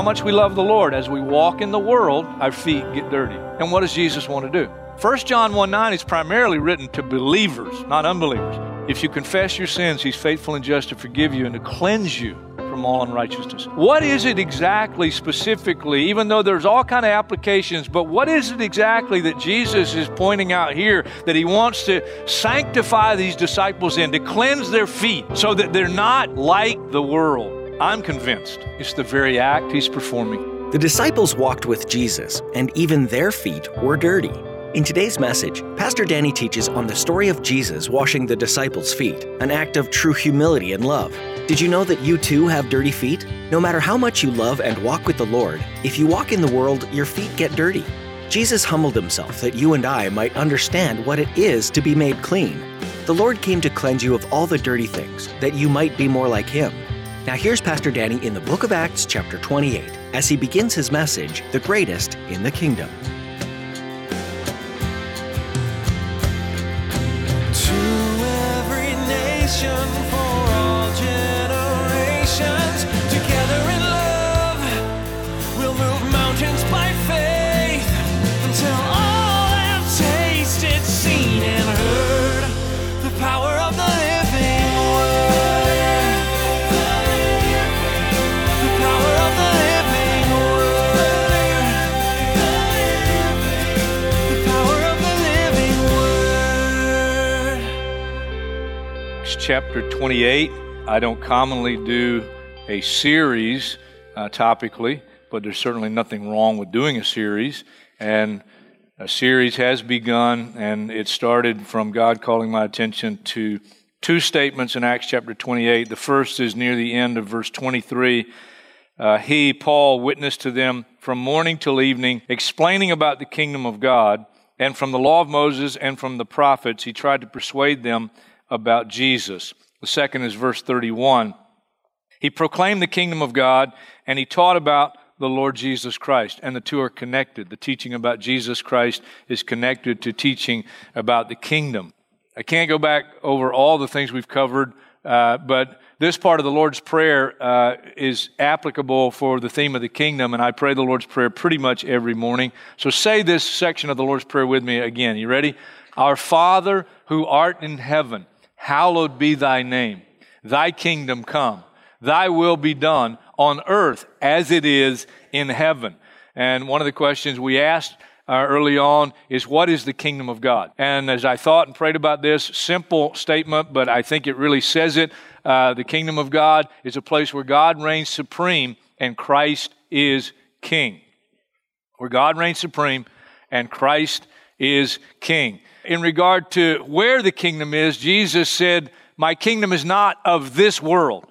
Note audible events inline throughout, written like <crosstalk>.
How much we love the Lord, as we walk in the world, our feet get dirty. And what does Jesus want to do? 1 John 1 9 is primarily written to believers, not unbelievers. If you confess your sins, He's faithful and just to forgive you and to cleanse you from all unrighteousness. What is it exactly, specifically, even though there's all kind of applications, but what is it exactly that Jesus is pointing out here that He wants to sanctify these disciples in, to cleanse their feet so that they're not like the world? I'm convinced it's the very act He's performing. The disciples walked with Jesus, and even their feet were dirty. In today's message, Pastor Danny teaches on the story of Jesus washing the disciples' feet, an act of true humility and love. Did you know that you too have dirty feet? No matter how much you love and walk with the Lord, if you walk in the world, your feet get dirty. Jesus humbled himself that you and I might understand what it is to be made clean. The Lord came to cleanse you of all the dirty things, that you might be more like him. Now here's Pastor Danny in the book of Acts, chapter 28, as he begins his message, The Greatest in the Kingdom. Chapter 28. I don't commonly do a series uh, topically, but there's certainly nothing wrong with doing a series. And a series has begun, and it started from God calling my attention to two statements in Acts chapter 28. The first is near the end of verse 23. Uh, he, Paul, witnessed to them from morning till evening, explaining about the kingdom of God, and from the law of Moses and from the prophets, he tried to persuade them about Jesus. The second is verse 31. He proclaimed the kingdom of God, and he taught about the Lord Jesus Christ, and the two are connected. The teaching about Jesus Christ is connected to teaching about the kingdom. I can't go back over all the things we've covered, uh, but this part of the Lord's Prayer uh, is applicable for the theme of the kingdom, and I pray the Lord's Prayer pretty much every morning. So say this section of the Lord's Prayer with me again. You ready? Our Father who art in heaven, hallowed be thy name. Thy kingdom come. Thy will be done on earth as it is in heaven. And one of the questions we asked uh, early on is what is the kingdom of God? And as I thought and prayed about this, simple statement, but I think it really says it. Uh, the kingdom of God is a place where God reigns supreme and Christ is king. Where God reigns supreme and Christ is king. In regard to where the kingdom is, Jesus said, My kingdom is not of this world.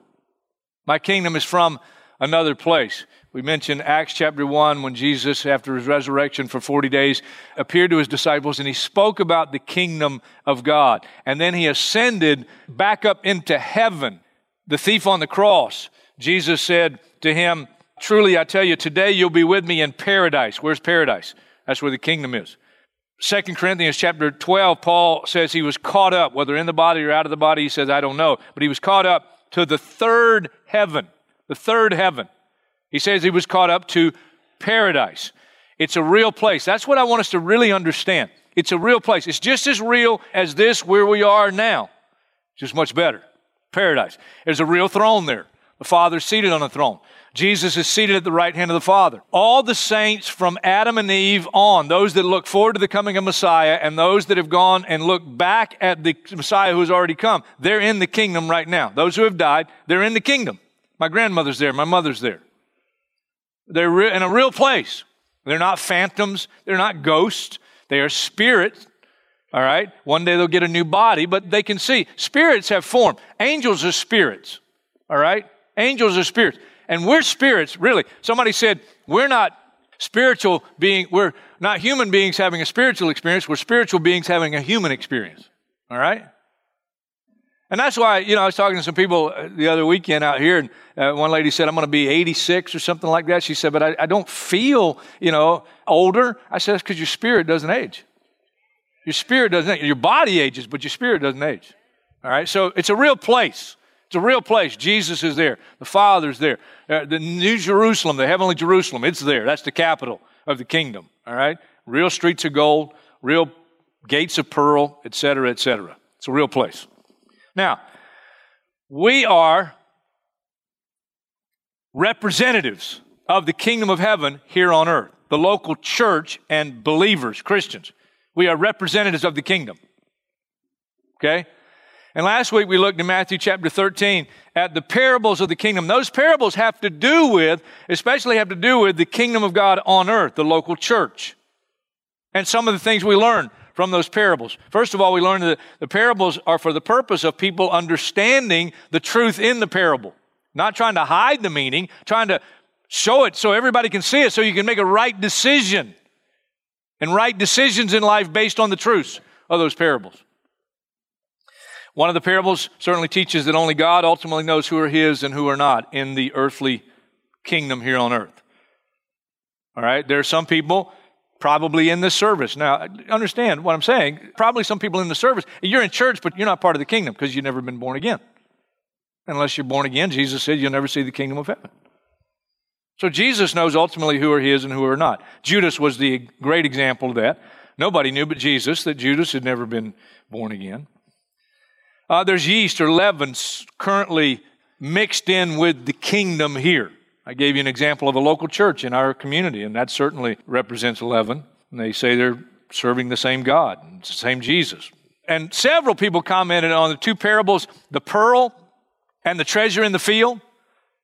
My kingdom is from another place. We mentioned Acts chapter 1 when Jesus, after his resurrection for 40 days, appeared to his disciples and he spoke about the kingdom of God. And then he ascended back up into heaven. The thief on the cross, Jesus said to him, Truly I tell you, today you'll be with me in paradise. Where's paradise? That's where the kingdom is. Second Corinthians chapter 12, Paul says he was caught up, whether in the body or out of the body, he says, I don't know. But he was caught up to the third heaven. The third heaven. He says he was caught up to paradise. It's a real place. That's what I want us to really understand. It's a real place. It's just as real as this where we are now. Just much better. Paradise. There's a real throne there. The Father's seated on the throne. Jesus is seated at the right hand of the Father. All the saints from Adam and Eve on, those that look forward to the coming of Messiah and those that have gone and look back at the Messiah who has already come, they're in the kingdom right now. Those who have died, they're in the kingdom. My grandmother's there. My mother's there. They're re- in a real place. They're not phantoms. They're not ghosts. They are spirits. All right. One day they'll get a new body, but they can see. Spirits have form. Angels are spirits. All right. Angels are spirits. And we're spirits, really. Somebody said, we're not spiritual being, we're not human beings having a spiritual experience, we're spiritual beings having a human experience. All right? And that's why, you know, I was talking to some people uh, the other weekend out here, and uh, one lady said, I'm going to be 86 or something like that. She said, but I, I don't feel, you know, older. I said, that's because your spirit doesn't age. Your spirit doesn't age. Your body ages, but your spirit doesn't age. All right? So it's a real place. It's a real place. Jesus is there. The Father's there. Uh, the New Jerusalem, the heavenly Jerusalem, it's there. That's the capital of the kingdom. All right? Real streets of gold, real gates of pearl, etc., etc. It's a real place. Now, we are representatives of the kingdom of heaven here on earth, the local church and believers, Christians. We are representatives of the kingdom. Okay? And last week we looked in Matthew chapter 13 at the parables of the kingdom. Those parables have to do with, especially have to do with the kingdom of God on earth, the local church. And some of the things we learn from those parables. First of all, we learn that the parables are for the purpose of people understanding the truth in the parable. Not trying to hide the meaning, trying to show it so everybody can see it so you can make a right decision and right decisions in life based on the truths of those parables. One of the parables certainly teaches that only God ultimately knows who are His and who are not in the earthly kingdom here on earth. All right, there are some people probably in the service. Now, understand what I'm saying. Probably some people in the service. You're in church, but you're not part of the kingdom because you've never been born again. Unless you're born again, Jesus said you'll never see the kingdom of heaven. So Jesus knows ultimately who are his and who are not. Judas was the great example of that. Nobody knew but Jesus that Judas had never been born again. Uh, there's yeast or leaven currently mixed in with the kingdom here. I gave you an example of a local church in our community, and that certainly represents leaven. And they say they're serving the same God, it's the same Jesus. And several people commented on the two parables, the pearl and the treasure in the field.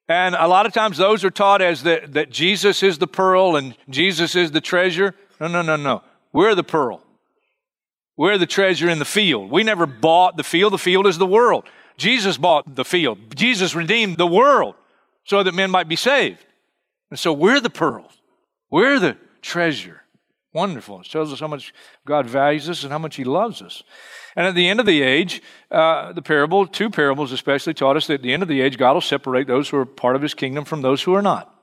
And a lot of times those are taught as the, that Jesus is the pearl and Jesus is the treasure. No, no, no, no. We're the pearl. We're the treasure in the field. We never bought the field. The field is the world. Jesus bought the field. Jesus redeemed the world so that men might be saved. And so we're the pearls. We're the treasure. Wonderful. It tells us how much God values us and how much He loves us. And at the end of the age, uh, the parable, two parables especially, taught us that at the end of the age, God will separate those who are part of His kingdom from those who are not.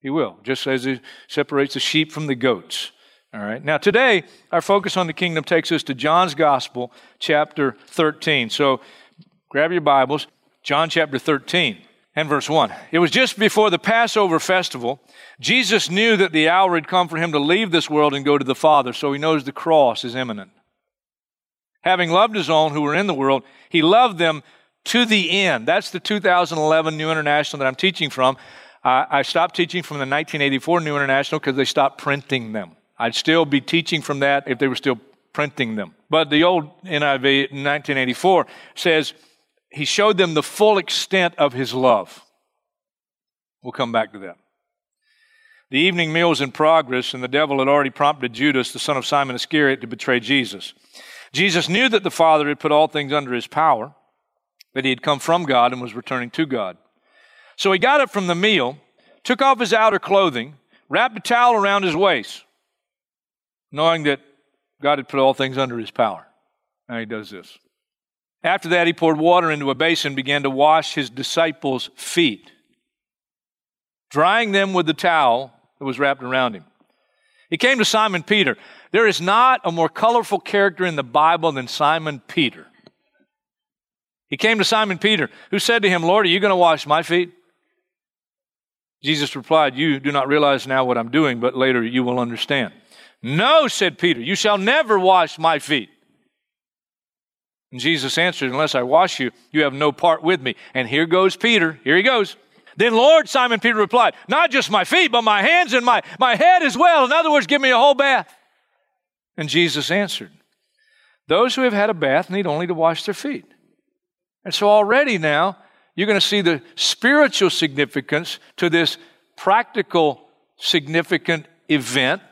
He will, just as He separates the sheep from the goats. All right. Now, today, our focus on the kingdom takes us to John's Gospel, chapter 13. So, grab your Bibles, John chapter 13 and verse 1. It was just before the Passover festival. Jesus knew that the hour had come for him to leave this world and go to the Father, so he knows the cross is imminent. Having loved his own who were in the world, he loved them to the end. That's the 2011 New International that I'm teaching from. I stopped teaching from the 1984 New International because they stopped printing them. I'd still be teaching from that if they were still printing them. But the old NIV 1984 says he showed them the full extent of his love. We'll come back to that. The evening meal was in progress, and the devil had already prompted Judas, the son of Simon Iscariot, to betray Jesus. Jesus knew that the Father had put all things under his power, that he had come from God and was returning to God. So he got up from the meal, took off his outer clothing, wrapped a towel around his waist knowing that God had put all things under his power. Now he does this. After that, he poured water into a basin and began to wash his disciples' feet, drying them with the towel that was wrapped around him. He came to Simon Peter. There is not a more colorful character in the Bible than Simon Peter. He came to Simon Peter, who said to him, Lord, are you going to wash my feet? Jesus replied, You do not realize now what I'm doing, but later you will understand. No, said Peter, you shall never wash my feet. And Jesus answered, Unless I wash you, you have no part with me. And here goes Peter. Here he goes. Then, Lord, Simon Peter replied, Not just my feet, but my hands and my, my head as well. In other words, give me a whole bath. And Jesus answered, Those who have had a bath need only to wash their feet. And so already now, you're going to see the spiritual significance to this practical, significant event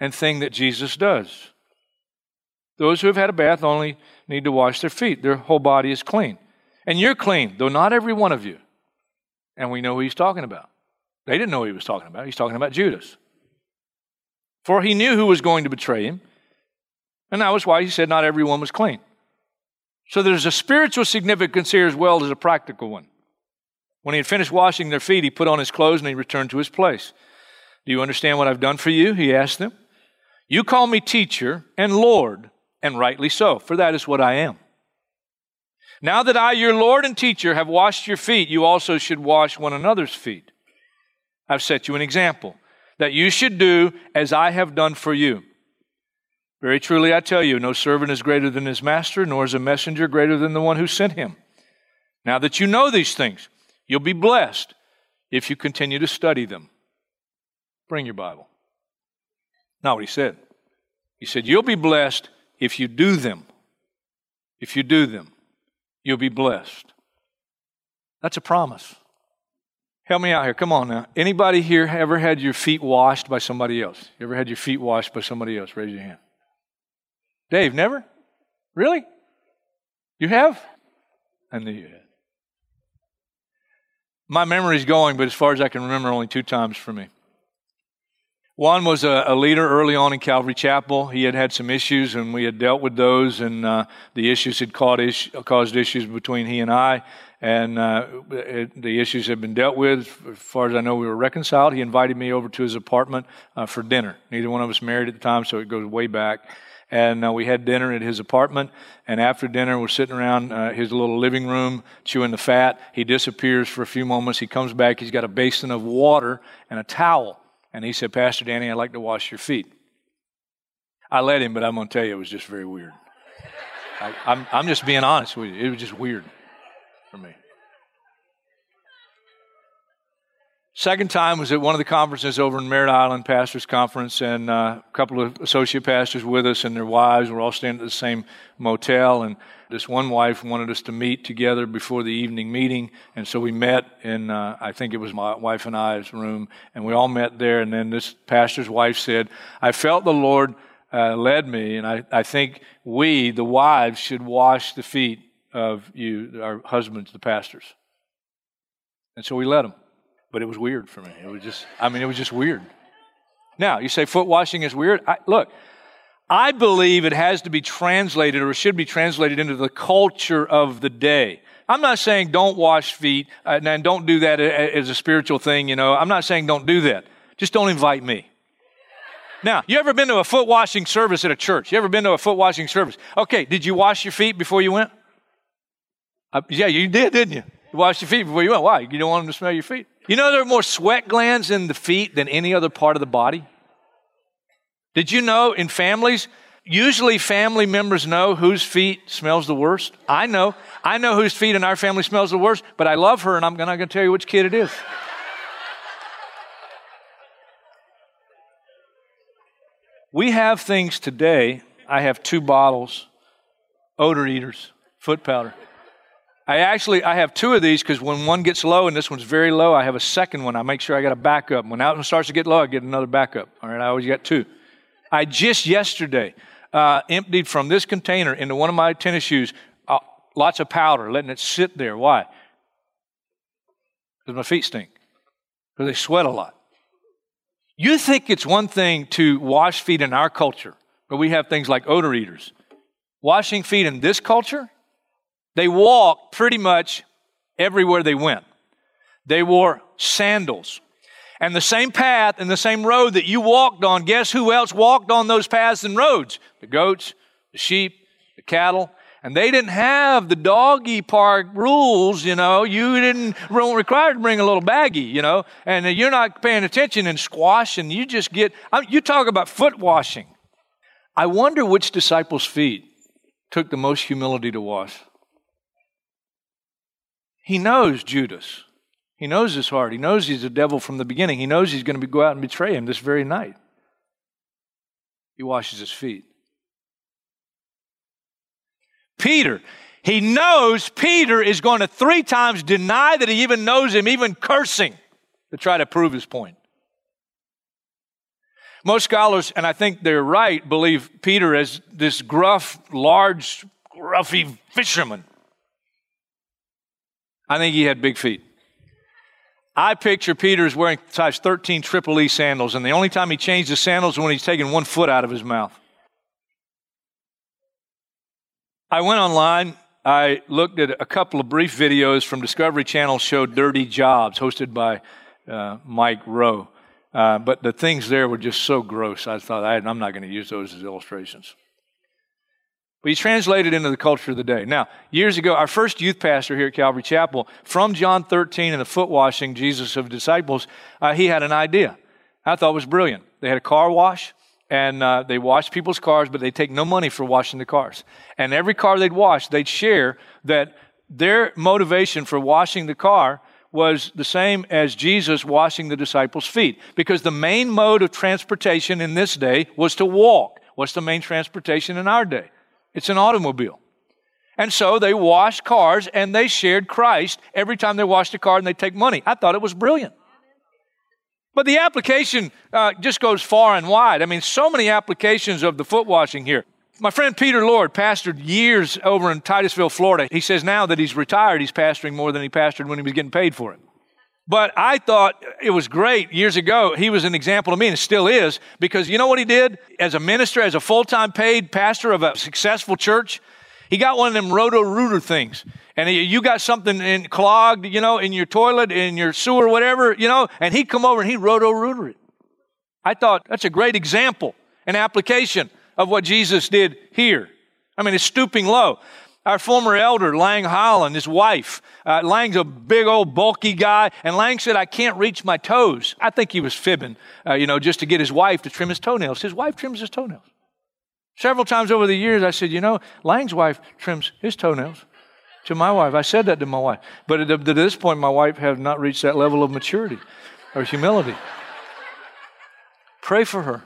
and thing that Jesus does. Those who have had a bath only need to wash their feet. Their whole body is clean. And you're clean, though not every one of you. And we know who he's talking about. They didn't know what he was talking about. He's talking about Judas. For he knew who was going to betray him. And that was why he said not everyone was clean. So there's a spiritual significance here as well as a practical one. When he had finished washing their feet, he put on his clothes and he returned to his place. Do you understand what I've done for you? He asked them. You call me teacher and Lord, and rightly so, for that is what I am. Now that I, your Lord and teacher, have washed your feet, you also should wash one another's feet. I've set you an example that you should do as I have done for you. Very truly, I tell you, no servant is greater than his master, nor is a messenger greater than the one who sent him. Now that you know these things, you'll be blessed if you continue to study them. Bring your Bible. Not what he said. He said, You'll be blessed if you do them. If you do them, you'll be blessed. That's a promise. Help me out here. Come on now. Anybody here ever had your feet washed by somebody else? You ever had your feet washed by somebody else? Raise your hand. Dave, never? Really? You have? I knew you had. My memory's going, but as far as I can remember, only two times for me. One was a, a, leader early on in Calvary Chapel. He had had some issues, and we had dealt with those, and uh, the issues had caused, caused issues between he and I, and uh, it, the issues had been dealt with. As far as I know, we were reconciled. He invited me over to his apartment uh, for dinner. Neither one of us married at the time, so it goes way back. And uh, we had dinner at his apartment, and after dinner, we're sitting around uh, his little living room chewing the fat. He disappears for a few moments. He comes back. He's got a basin of water and a towel. And he said, Pastor Danny, I'd like to wash your feet. I let him, but I'm going to tell you, it was just very weird. I, I'm, I'm just being honest with you. It was just weird for me. Second time was at one of the conferences over in Merritt Island Pastors Conference, and uh, a couple of associate pastors with us and their wives were all staying at the same motel. And this one wife wanted us to meet together before the evening meeting, and so we met in uh, I think it was my wife and I's room, and we all met there. And then this pastor's wife said, "I felt the Lord uh, led me, and I, I think we, the wives, should wash the feet of you, our husbands, the pastors." And so we let them but it was weird for me. It was just, I mean, it was just weird. Now, you say foot washing is weird. I, look, I believe it has to be translated or should be translated into the culture of the day. I'm not saying don't wash feet uh, and don't do that as a spiritual thing, you know. I'm not saying don't do that. Just don't invite me. Now, you ever been to a foot washing service at a church? You ever been to a foot washing service? Okay, did you wash your feet before you went? Uh, yeah, you did, didn't you? Washed your feet before you went. Why? You don't want them to smell your feet. You know there are more sweat glands in the feet than any other part of the body? Did you know in families, usually family members know whose feet smells the worst? I know. I know whose feet in our family smells the worst, but I love her and I'm not going to tell you which kid it is. we have things today. I have two bottles, odor eaters, foot powder. I actually I have two of these because when one gets low and this one's very low, I have a second one. I make sure I got a backup. When that one starts to get low, I get another backup. All right, I always got two. I just yesterday uh, emptied from this container into one of my tennis shoes uh, lots of powder, letting it sit there. Why? Because my feet stink. Because they sweat a lot. You think it's one thing to wash feet in our culture, but we have things like odor eaters. Washing feet in this culture, they walked pretty much everywhere they went. They wore sandals. And the same path and the same road that you walked on, guess who else walked on those paths and roads? The goats, the sheep, the cattle. And they didn't have the doggy park rules, you know. You didn't weren't required to bring a little baggie, you know. And you're not paying attention and squash, and you just get. You talk about foot washing. I wonder which disciples' feet took the most humility to wash. He knows Judas. He knows his heart. He knows he's a devil from the beginning. He knows he's going to go out and betray him this very night. He washes his feet. Peter, he knows Peter is going to three times deny that he even knows him, even cursing to try to prove his point. Most scholars, and I think they're right, believe Peter as this gruff, large, gruffy fisherman. I think he had big feet. I picture Peter's wearing size 13 triple E sandals, and the only time he changed his sandals was when he's taking one foot out of his mouth. I went online. I looked at a couple of brief videos from Discovery Channel showed Dirty Jobs, hosted by uh, Mike Rowe. Uh, but the things there were just so gross. I thought I, I'm not going to use those as illustrations. But he's translated into the culture of the day. Now, years ago, our first youth pastor here at Calvary Chapel, from John 13 and the foot washing Jesus of disciples, uh, he had an idea. I thought it was brilliant. They had a car wash, and uh, they washed people's cars, but they take no money for washing the cars. And every car they'd wash, they'd share that their motivation for washing the car was the same as Jesus washing the disciples' feet. Because the main mode of transportation in this day was to walk. What's the main transportation in our day? It's an automobile. And so they washed cars and they shared Christ every time they washed a car and they take money. I thought it was brilliant. But the application uh, just goes far and wide. I mean, so many applications of the foot washing here. My friend Peter Lord pastored years over in Titusville, Florida. He says now that he's retired, he's pastoring more than he pastored when he was getting paid for it. But I thought it was great years ago. He was an example to me, and still is, because you know what he did? As a minister, as a full time paid pastor of a successful church, he got one of them roto rooter things. And you got something in, clogged, you know, in your toilet, in your sewer, whatever, you know, and he'd come over and he'd roto rooter it. I thought that's a great example, an application of what Jesus did here. I mean, it's stooping low. Our former elder, Lang Holland, his wife, uh, Lang's a big old bulky guy, and Lang said, I can't reach my toes. I think he was fibbing, uh, you know, just to get his wife to trim his toenails. His wife trims his toenails. Several times over the years, I said, you know, Lang's wife trims his toenails to my wife. I said that to my wife. But at, at this point, my wife has not reached that level of maturity or humility. Pray for her.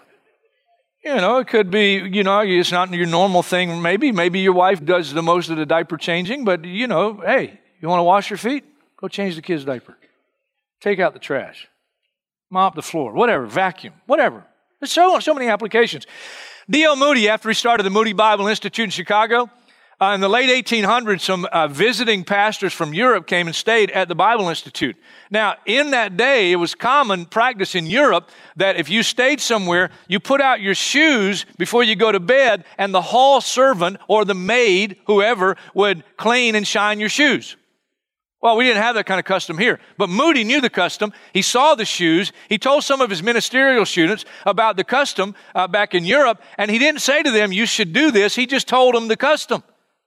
You know, it could be, you know, it's not your normal thing. Maybe, maybe your wife does the most of the diaper changing, but, you know, hey, you want to wash your feet? Go change the kid's diaper. Take out the trash. Mop the floor. Whatever. Vacuum. Whatever. There's so, so many applications. D.L. Moody, after he started the Moody Bible Institute in Chicago, uh, in the late 1800s, some uh, visiting pastors from Europe came and stayed at the Bible Institute. Now, in that day, it was common practice in Europe that if you stayed somewhere, you put out your shoes before you go to bed, and the hall servant or the maid, whoever, would clean and shine your shoes. Well, we didn't have that kind of custom here, but Moody knew the custom. He saw the shoes. He told some of his ministerial students about the custom uh, back in Europe, and he didn't say to them, You should do this. He just told them the custom.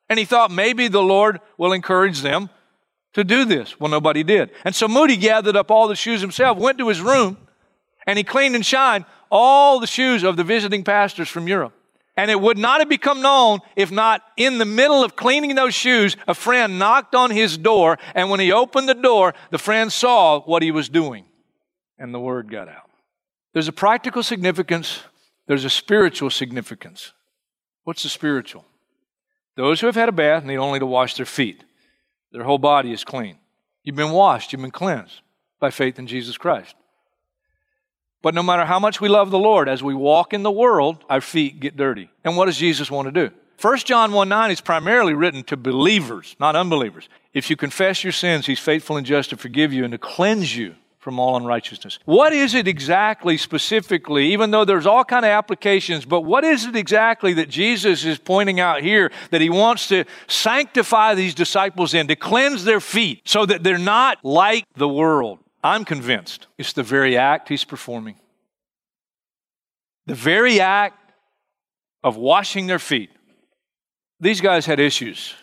And he thought maybe the Lord will encourage them to do this. Well, nobody did. And so Moody gathered up all the shoes himself, went to his room, and he cleaned and shined all the shoes of the visiting pastors from Europe. And it would not have become known if not in the middle of cleaning those shoes, a friend knocked on his door. And when he opened the door, the friend saw what he was doing. And the word got out. There's a practical significance, there's a spiritual significance. What's the spiritual? Those who have had a bath need only to wash their feet. Their whole body is clean. You've been washed, you've been cleansed by faith in Jesus Christ. But no matter how much we love the Lord, as we walk in the world, our feet get dirty. And what does Jesus want to do? 1 John 1 9 is primarily written to believers, not unbelievers. If you confess your sins, he's faithful and just to forgive you and to cleanse you from all unrighteousness. What is it exactly specifically, even though there's all kind of applications, but what is it exactly that Jesus is pointing out here that he wants to sanctify these disciples in, to cleanse their feet so that they're not like the world? I'm convinced it's the very act he's performing. The very act of washing their feet. These guys had issues.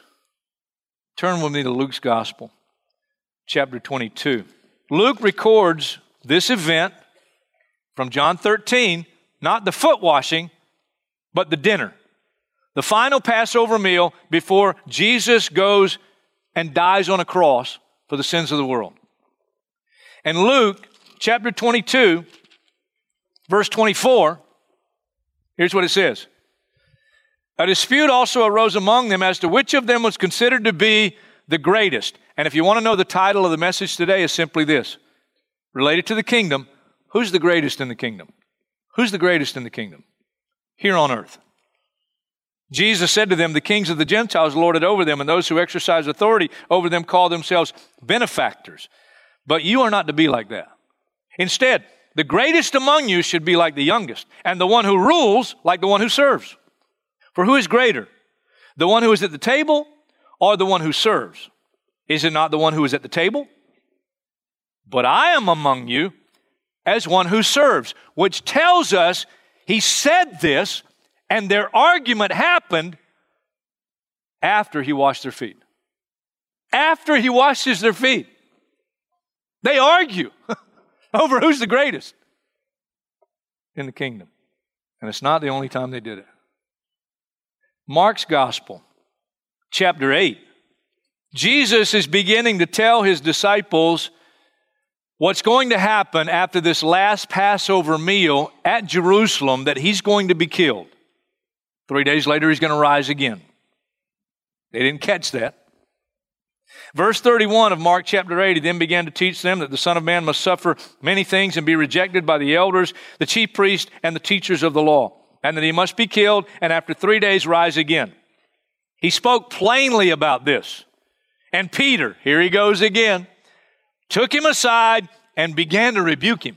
Turn with me to Luke's Gospel, chapter 22. Luke records this event from John 13, not the foot washing, but the dinner. The final Passover meal before Jesus goes and dies on a cross for the sins of the world. And Luke chapter 22, verse 24, here's what it says. A dispute also arose among them as to which of them was considered to be the greatest. And if you want to know the title of the message today is simply this. Related to the kingdom, who's the greatest in the kingdom? Who's the greatest in the kingdom? Here on earth. Jesus said to them, The kings of the Gentiles lord it over them, and those who exercise authority over them call themselves benefactors. But you are not to be like that. Instead, the greatest among you should be like the youngest, and the one who rules like the one who serves. For who is greater, the one who is at the table or the one who serves? Is it not the one who is at the table? But I am among you as one who serves, which tells us he said this and their argument happened after he washed their feet. After he washes their feet, they argue <laughs> over who's the greatest in the kingdom. And it's not the only time they did it. Mark's Gospel, chapter 8. Jesus is beginning to tell his disciples what's going to happen after this last Passover meal at Jerusalem that he's going to be killed. Three days later, he's going to rise again. They didn't catch that. Verse 31 of Mark chapter 8, he then began to teach them that the Son of Man must suffer many things and be rejected by the elders, the chief priests, and the teachers of the law, and that he must be killed and after three days rise again. He spoke plainly about this. And Peter, here he goes again, took him aside and began to rebuke him.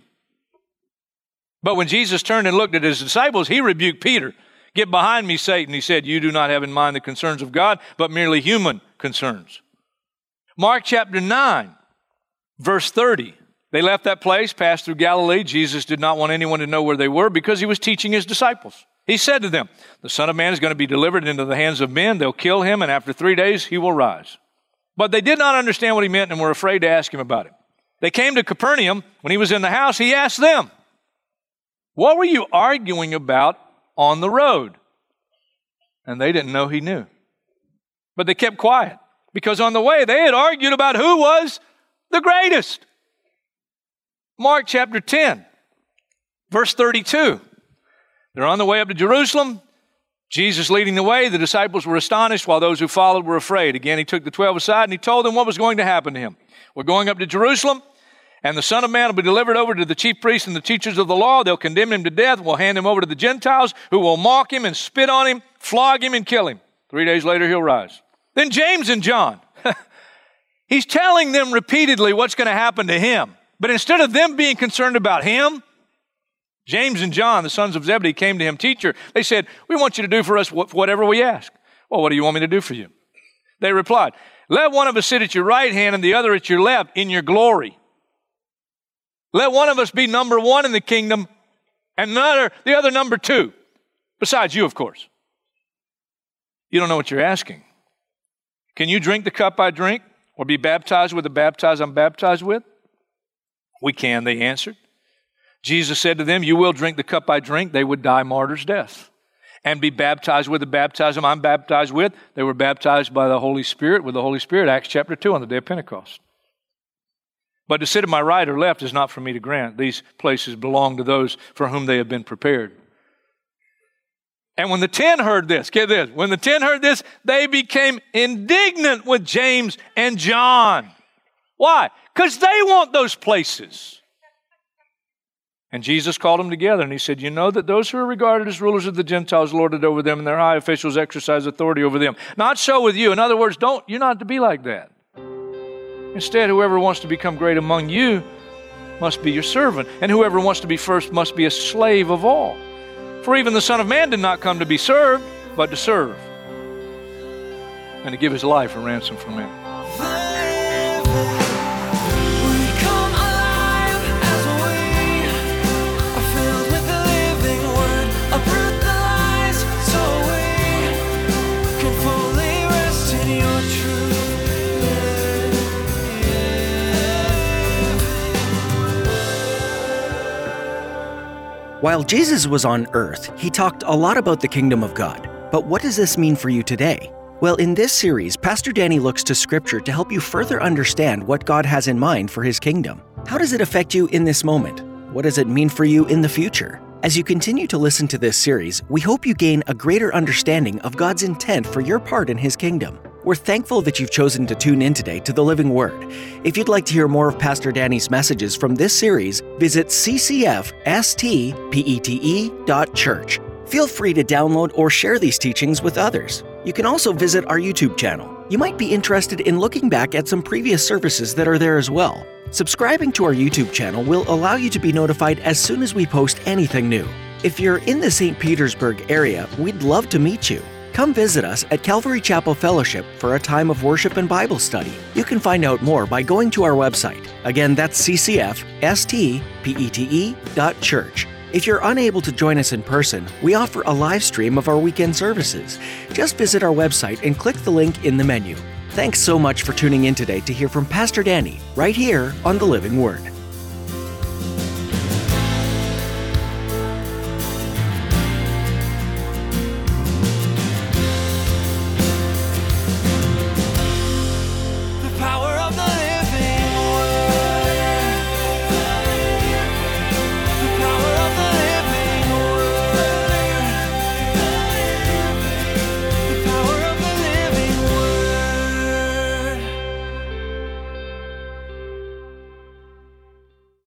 But when Jesus turned and looked at his disciples, he rebuked Peter. Get behind me, Satan. He said, You do not have in mind the concerns of God, but merely human concerns. Mark chapter 9, verse 30. They left that place, passed through Galilee. Jesus did not want anyone to know where they were because he was teaching his disciples. He said to them, The Son of Man is going to be delivered into the hands of men. They'll kill him, and after three days he will rise. But they did not understand what he meant and were afraid to ask him about it. They came to Capernaum. When he was in the house, he asked them, What were you arguing about on the road? And they didn't know he knew. But they kept quiet because on the way they had argued about who was the greatest. Mark chapter 10, verse 32. They're on the way up to Jerusalem. Jesus leading the way, the disciples were astonished while those who followed were afraid. Again, he took the twelve aside and he told them what was going to happen to him. We're going up to Jerusalem, and the Son of Man will be delivered over to the chief priests and the teachers of the law. They'll condemn him to death. We'll hand him over to the Gentiles, who will mock him and spit on him, flog him, and kill him. Three days later, he'll rise. Then James and John. <laughs> He's telling them repeatedly what's going to happen to him. But instead of them being concerned about him, James and John, the sons of Zebedee, came to him, Teacher, they said, We want you to do for us whatever we ask. Well, what do you want me to do for you? They replied, Let one of us sit at your right hand and the other at your left in your glory. Let one of us be number one in the kingdom and another, the other number two. Besides you, of course. You don't know what you're asking. Can you drink the cup I drink or be baptized with the baptize I'm baptized with? We can, they answered. Jesus said to them, You will drink the cup I drink. They would die martyr's death. And be baptized with the baptism I'm baptized with. They were baptized by the Holy Spirit with the Holy Spirit, Acts chapter 2, on the day of Pentecost. But to sit at my right or left is not for me to grant. These places belong to those for whom they have been prepared. And when the ten heard this, get this, when the ten heard this, they became indignant with James and John. Why? Because they want those places. And Jesus called them together and he said, You know that those who are regarded as rulers of the Gentiles lord it over them, and their high officials exercise authority over them. Not so with you. In other words, don't you're not to be like that. Instead, whoever wants to become great among you must be your servant, and whoever wants to be first must be a slave of all. For even the Son of Man did not come to be served, but to serve, and to give his life a ransom for many. While Jesus was on earth, he talked a lot about the kingdom of God. But what does this mean for you today? Well, in this series, Pastor Danny looks to Scripture to help you further understand what God has in mind for His kingdom. How does it affect you in this moment? What does it mean for you in the future? As you continue to listen to this series, we hope you gain a greater understanding of God's intent for your part in His kingdom. We're thankful that you've chosen to tune in today to the Living Word. If you'd like to hear more of Pastor Danny's messages from this series, visit ccfstpete.church. Feel free to download or share these teachings with others. You can also visit our YouTube channel. You might be interested in looking back at some previous services that are there as well. Subscribing to our YouTube channel will allow you to be notified as soon as we post anything new. If you're in the St. Petersburg area, we'd love to meet you. Come visit us at Calvary Chapel Fellowship for a time of worship and Bible study. You can find out more by going to our website. Again, that's ccfstpete.church. If you're unable to join us in person, we offer a live stream of our weekend services. Just visit our website and click the link in the menu. Thanks so much for tuning in today to hear from Pastor Danny right here on the Living Word.